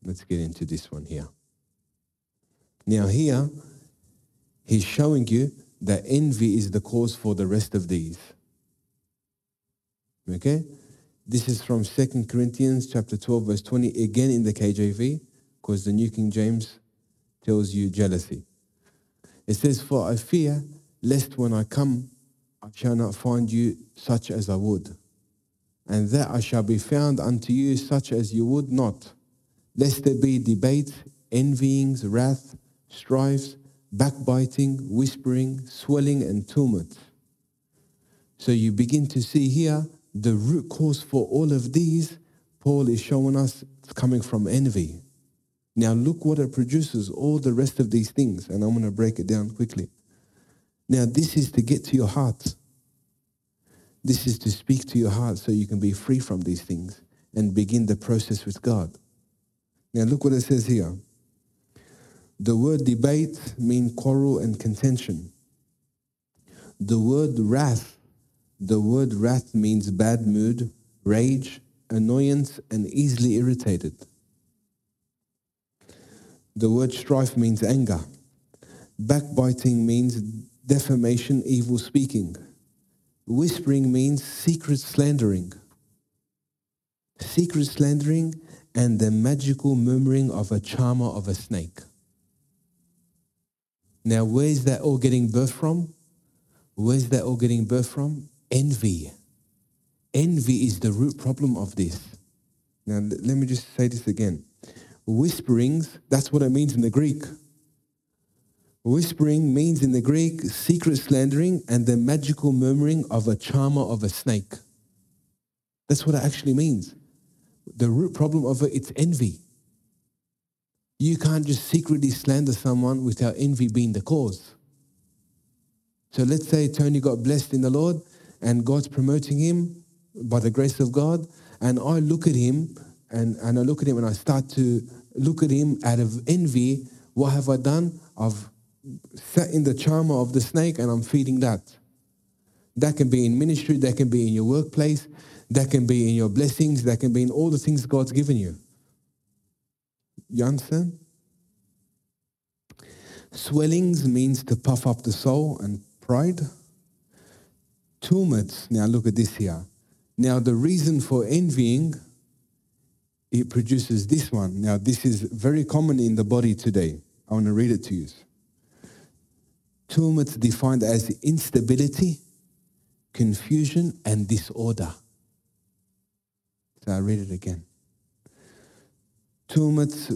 let's get into this one here. Now, here, He's showing you that envy is the cause for the rest of these. Okay? This is from 2 Corinthians chapter 12, verse 20, again in the KJV, because the New King James tells you jealousy. It says, For I fear lest when I come I shall not find you such as I would, and that I shall be found unto you such as you would not, lest there be debates, envyings, wrath, strifes, backbiting, whispering, swelling, and tumult. So you begin to see here the root cause for all of these. Paul is showing us it's coming from envy. Now look what it produces, all the rest of these things, and I'm going to break it down quickly. Now, this is to get to your heart. This is to speak to your heart so you can be free from these things and begin the process with God. Now, look what it says here. The word debate means quarrel and contention. The word wrath, the word wrath means bad mood, rage, annoyance, and easily irritated. The word strife means anger. Backbiting means defamation, evil speaking. Whispering means secret slandering. Secret slandering and the magical murmuring of a charmer of a snake. Now, where's that all getting birth from? Where's that all getting birth from? Envy. Envy is the root problem of this. Now, let me just say this again. whisperings, that's what it means in the Greek. Whispering means in the Greek secret slandering and the magical murmuring of a charmer of a snake. That's what it actually means. The root problem of it, it's envy. You can't just secretly slander someone without envy being the cause. So let's say Tony got blessed in the Lord and God's promoting him by the grace of God, and I look at him and, and I look at him and I start to look at him out of envy. What have I done? I've sat in the charmer of the snake and I'm feeding that. That can be in ministry, that can be in your workplace, that can be in your blessings, that can be in all the things God's given you. You understand? Swellings means to puff up the soul and pride. Tumults, now look at this here. Now, the reason for envying, it produces this one. Now, this is very common in the body today. I want to read it to you. Tumults defined as instability, confusion, and disorder. So I read it again. Tumults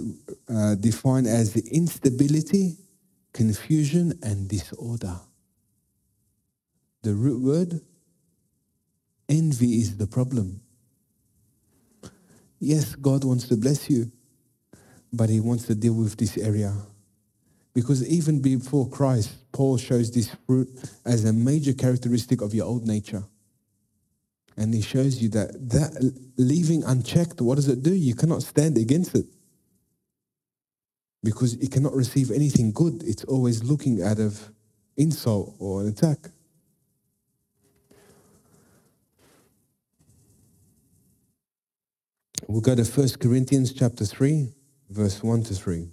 uh, defined as instability, confusion, and disorder. The root word, envy, is the problem. Yes, God wants to bless you, but He wants to deal with this area because even before Christ, Paul shows this fruit as a major characteristic of your old nature. And he shows you that that leaving unchecked, what does it do? You cannot stand against it. Because it cannot receive anything good. It's always looking out of insult or an attack. We'll go to 1 Corinthians chapter 3, verse 1 to 3.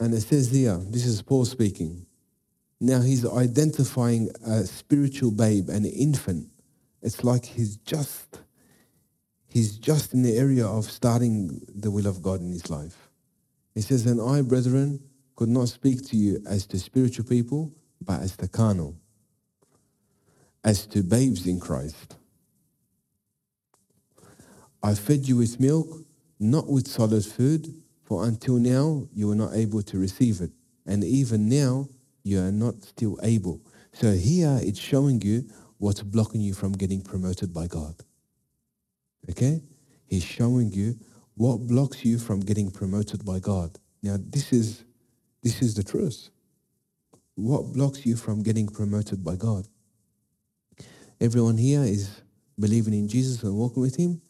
And it says here, this is Paul speaking. Now he's identifying a spiritual babe, an infant. It's like he's just he's just in the area of starting the will of God in his life. He says, And I, brethren, could not speak to you as to spiritual people, but as to carnal, as to babes in Christ. I fed you with milk, not with solid food for until now, you were not able to receive it. And even now, you are not still able. So here it's showing you what's blocking you from getting promoted by God. Okay? He's showing you what blocks you from getting promoted by God. Now this is this is the truth. What blocks you from getting promoted by God? Everyone here is believing in Jesus and walking with him.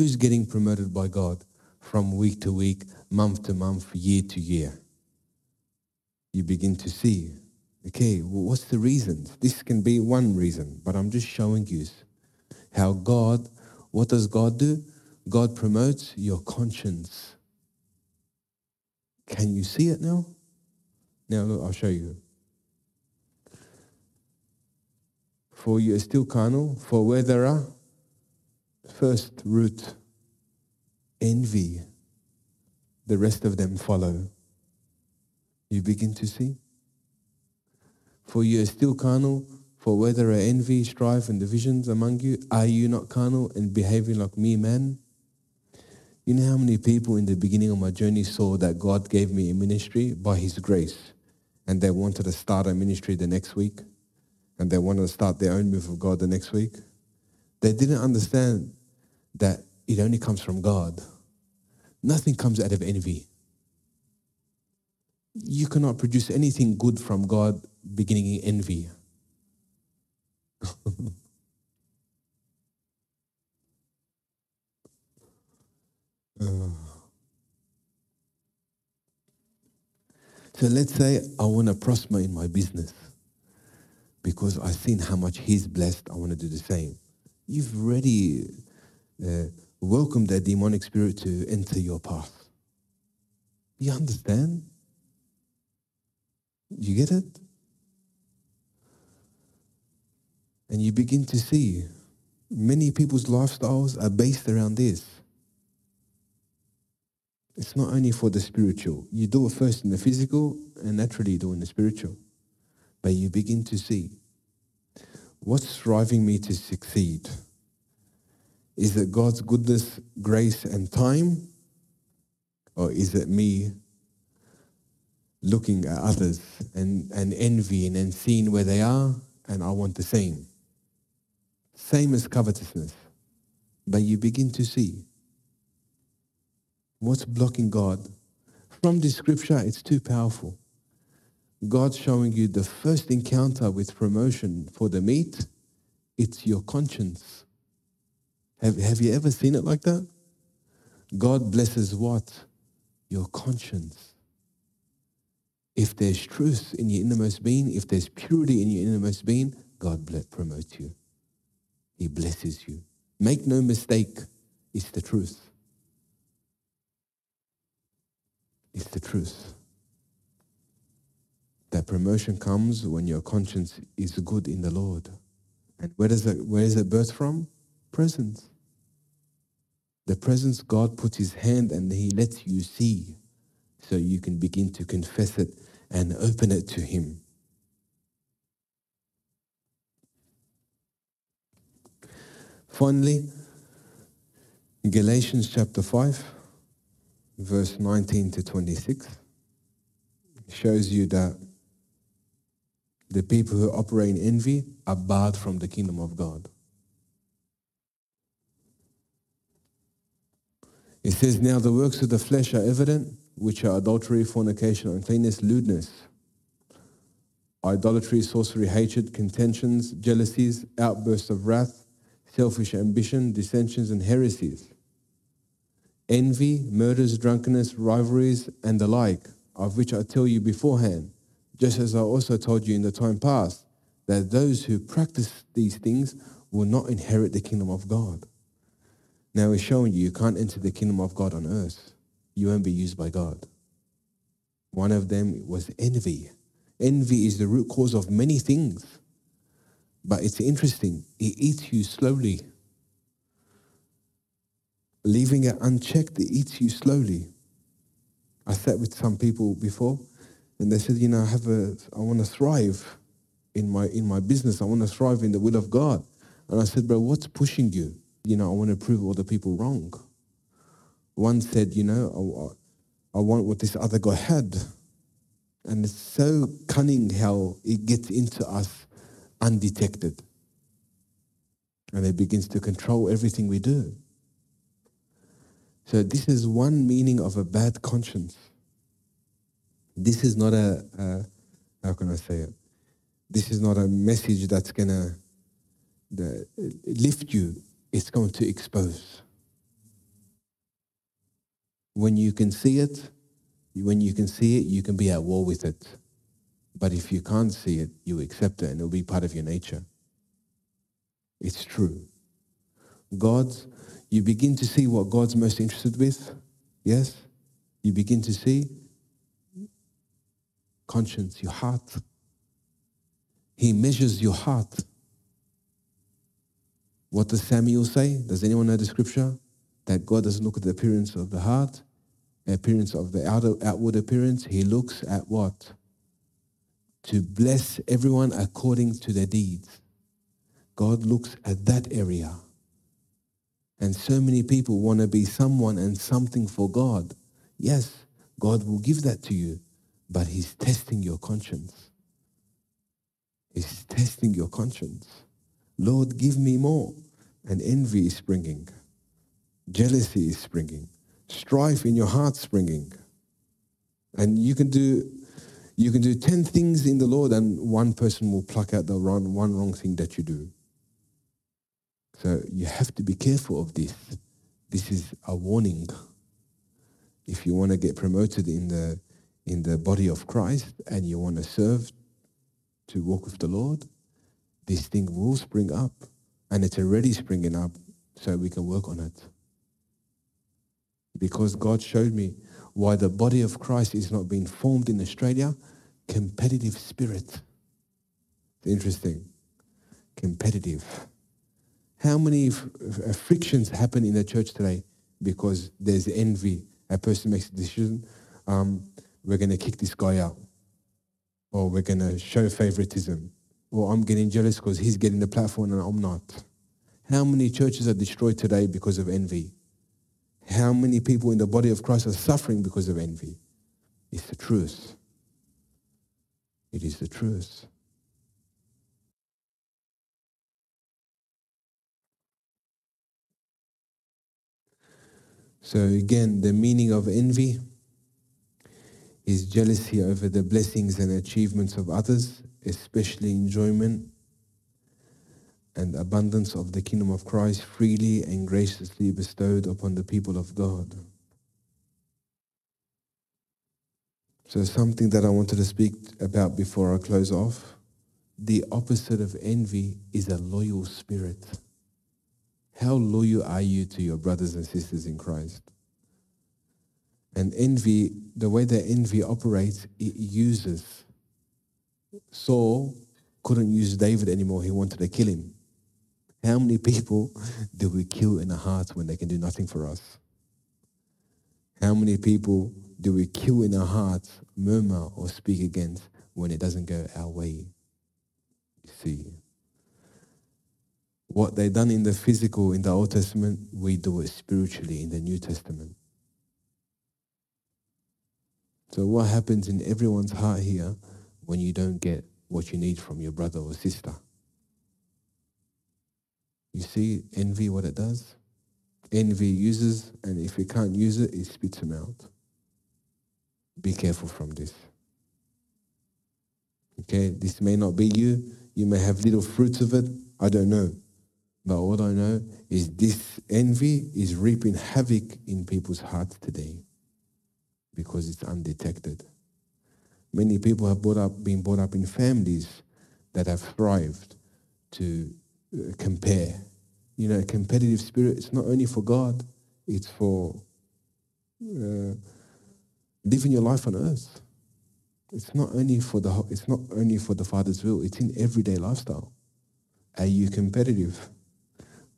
Who's getting promoted by God from week to week, month to month, year to year. You begin to see, okay, well, what's the reasons? This can be one reason, but I'm just showing you how God, what does God do? God promotes your conscience. Can you see it now? Now, look, I'll show you. For you are still carnal, for where there are, first root, envy, the rest of them follow. You begin to see? For you are still carnal, for where there are envy, strife, and divisions among you, are you not carnal and behaving like mere men? You know how many people in the beginning of my journey saw that God gave me a ministry by His grace, and they wanted to start a ministry the next week, and they wanted to start their own move of God the next week? They didn't understand that it only comes from God. Nothing comes out of envy. You cannot produce anything good from God beginning in envy. So let's say I want to prosper in my business because I've seen how much he's blessed. I want to do the same. You've already uh, welcome that demonic spirit to enter your path. You understand? You get it? And you begin to see many people's lifestyles are based around this. It's not only for the spiritual. You do it first in the physical and naturally you do it in the spiritual. But you begin to see what's driving me to succeed Is it God's goodness, grace, and time? Or is it me looking at others and, and envying and seeing where they are and I want the same? Same as covetousness. But you begin to see what's blocking God. From this scripture, it's too powerful. God showing you the first encounter with promotion for the meat, it's your conscience. Have, have you ever seen it like that? God blesses what? Your conscience. If there's truth in your innermost being, if there's purity in your innermost being, God promotes you. He blesses you. Make no mistake, it's the truth. It's the truth. That promotion comes when your conscience is good in the Lord. And where does it, where is it birthed from? Presence. The presence God puts his hand and he lets you see so you can begin to confess it and open it to him. Finally, Galatians chapter 5, verse 19 to 26 shows you that the people who operate in envy are barred from the kingdom of God. It says, Now the works of the flesh are evident, which are adultery, fornication, uncleanness, lewdness, idolatry, sorcery, hatred, contentions, jealousies, outbursts of wrath selfish ambition, dissensions, and heresies, envy, murders, drunkenness, rivalries, and the like, of which I tell you beforehand, just as I also told you in the time past, that those who practice these things will not inherit the kingdom of God. Now he's showing you you can't enter the kingdom of God on earth. You won't be used by God. One of them was envy. Envy is the root cause of many things. But it's interesting, it eats you slowly. Leaving it unchecked, it eats you slowly. I sat with some people before and they said, you know, I have a I want to thrive in my in my business. I want to thrive in the will of God. And I said, bro, what's pushing you? You know, I want to prove all the people wrong. One said, you know, I, I want what this other guy had. And it's so cunning how it gets into us undetected. And it begins to control everything we do. So this is one meaning of a bad conscience. This is not a, a how can I say it? This is not a message that's gonna lift you. It's going to expose. When you can see it, when you can see it, you can be at war with it. But if you can't see it, you accept it and it'll be part of your nature. It's true. God's, you begin to see what God's most interested with. Yes? You begin to see conscience, your heart. He measures your heart. What does Samuel say? Does anyone know the scripture? That God doesn't look at the appearance of the heart, the appearance of the outer, outward appearance. He looks at what? to bless everyone according to their deeds. God looks at that area. And so many people want to be someone and something for God. Yes, God will give that to you, but He's testing your conscience. He's testing your conscience. Lord, give me more. And envy is springing. Jealousy is springing. Strife in your heart springing. And you can do you can do 10 things in the Lord and one person will pluck out the wrong, one wrong thing that you do. So you have to be careful of this. This is a warning. If you want to get promoted in the in the body of Christ and you want to serve to walk with the Lord, this thing will spring up and it's already springing up so we can work on it. Because God showed me why the body of Christ is not being formed in Australia competitive spirit. It's interesting. Competitive. How many f- f- frictions happen in the church today because there's envy? A person makes a decision, um, we're going to kick this guy out, or we're going to show favoritism, or I'm getting jealous because he's getting the platform and I'm not. How many churches are destroyed today because of envy? How many people in the body of Christ are suffering because of envy? It's the truth. It is the truth. So, again, the meaning of envy is jealousy over the blessings and achievements of others, especially enjoyment and abundance of the kingdom of Christ freely and graciously bestowed upon the people of God. So, something that I wanted to speak about before I close off the opposite of envy is a loyal spirit. How loyal are you to your brothers and sisters in Christ? And envy, the way that envy operates, it uses. Saul couldn't use David anymore. He wanted to kill him. How many people do we kill in the heart when they can do nothing for us? How many people do we kill in our hearts, murmur or speak against when it doesn't go our way? You see. What they done in the physical in the Old Testament, we do it spiritually in the New Testament. So, what happens in everyone's heart here when you don't get what you need from your brother or sister? You see envy, what it does? Envy uses, and if you can't use it, it spits them out. Be careful from this. Okay, this may not be you. You may have little fruits of it. I don't know. But what I know is this envy is reaping havoc in people's hearts today because it's undetected. Many people have brought up, been brought up in families that have thrived to uh, compare. You know, competitive spirit, it's not only for God, it's for uh, living your life on earth. It's not only for the it's not only for the Father's will. It's in everyday lifestyle. Are you competitive?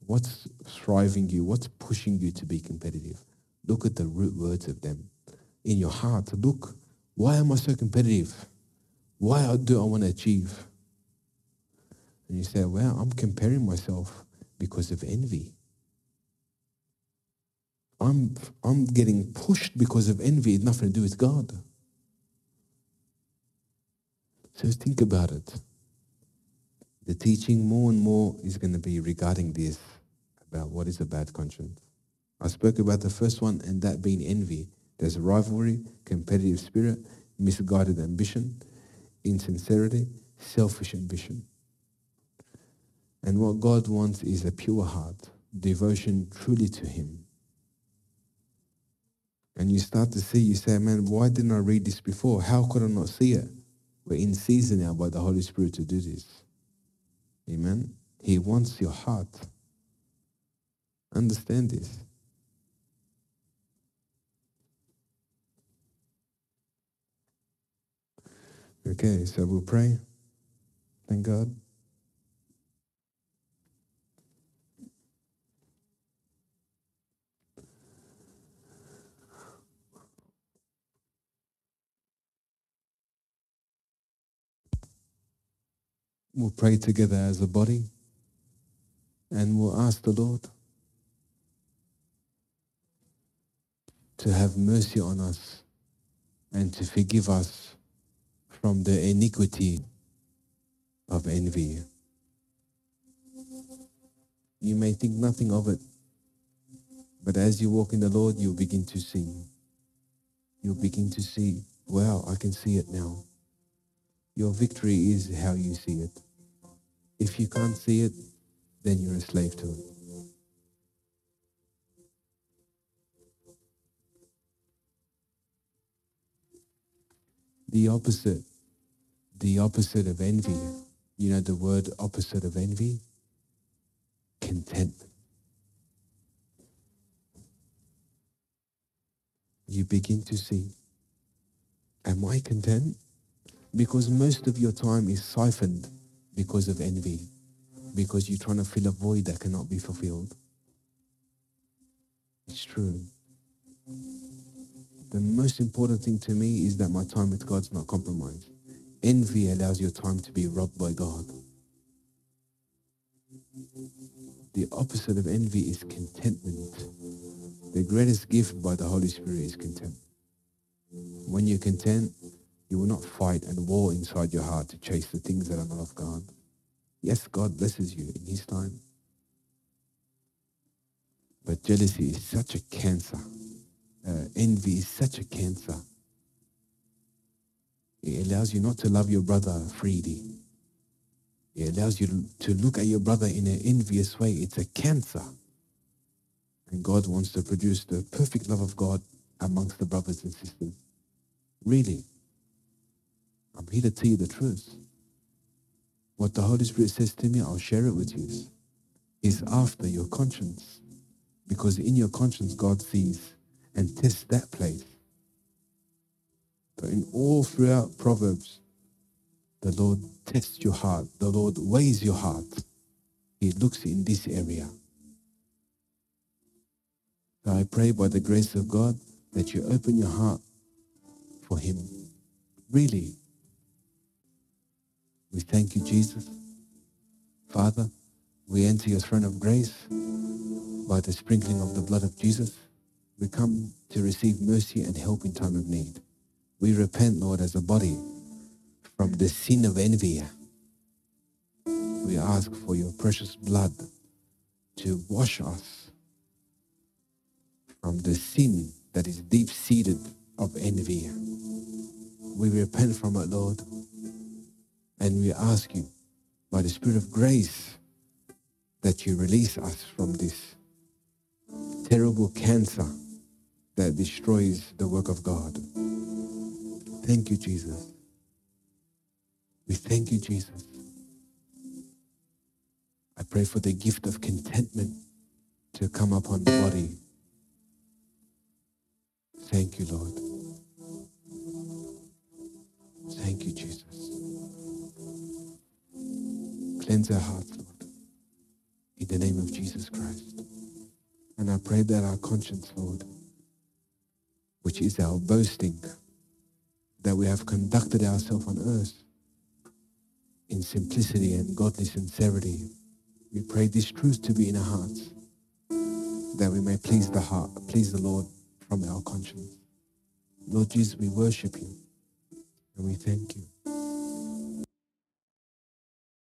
What's thriving you? What's pushing you to be competitive? Look at the root words of them in your heart. Look, why am I so competitive? Why do I want to achieve? And you say, well, I'm comparing myself because of envy. I'm, I'm getting pushed because of envy. It's nothing to do with God. So think about it. The teaching more and more is going to be regarding this about what is a bad conscience. I spoke about the first one, and that being envy. There's rivalry, competitive spirit, misguided ambition, insincerity, selfish ambition. And what God wants is a pure heart, devotion truly to Him. And you start to see, you say, man, why didn't I read this before? How could I not see it? We're in season now by the Holy Spirit to do this. Amen. He wants your heart. Understand this. Okay, so we'll pray. Thank God. We'll pray together as a body and we'll ask the Lord to have mercy on us and to forgive us from the iniquity of envy. You may think nothing of it, but as you walk in the Lord, you'll begin to see. You'll begin to see, wow, I can see it now. Your victory is how you see it. If you can't see it, then you're a slave to it. The opposite the opposite of envy. You know the word opposite of envy? Contentment. You begin to see, am I content? Because most of your time is siphoned because of envy, because you're trying to fill a void that cannot be fulfilled. It's true. The most important thing to me is that my time with God's not compromised. Envy allows your time to be robbed by God. the opposite of envy is contentment. The greatest gift by the Holy Spirit is content. When you're content, you will not fight and war inside your heart to chase the things that are not of God. Yes, God blesses you in His time. But jealousy is such a cancer. Uh, envy is such a cancer. It allows you not to love your brother freely. It allows you to look at your brother in an envious way. It's a cancer. And God wants to produce the perfect love of God amongst the brothers and sisters. Really. I'm here to tell you the truth. What the Holy Spirit says to me, I'll share it with you. Is after your conscience. Because in your conscience, God sees and tests that place. But in all throughout Proverbs, the Lord tests your heart. The Lord weighs your heart. He looks in this area. So I pray by the grace of God that you open your heart for Him. Really. We thank you, Jesus. Father, we enter your throne of grace by the sprinkling of the blood of Jesus. We come to receive mercy and help in time of need. We repent, Lord, as a body from the sin of envy. We ask for your precious blood to wash us from the sin that is deep seated of envy. We repent from it, Lord, and we ask you by the Spirit of grace that you release us from this terrible cancer that destroys the work of God. Thank you, Jesus. We thank you, Jesus. I pray for the gift of contentment to come upon the body. Thank you, Lord. Thank you, Jesus. Cleanse our hearts, Lord, in the name of Jesus Christ. And I pray that our conscience, Lord, which is our boasting, that we have conducted ourselves on earth in simplicity and godly sincerity. We pray this truth to be in our hearts, that we may please the heart, please the Lord from our conscience. Lord Jesus, we worship you and we thank you.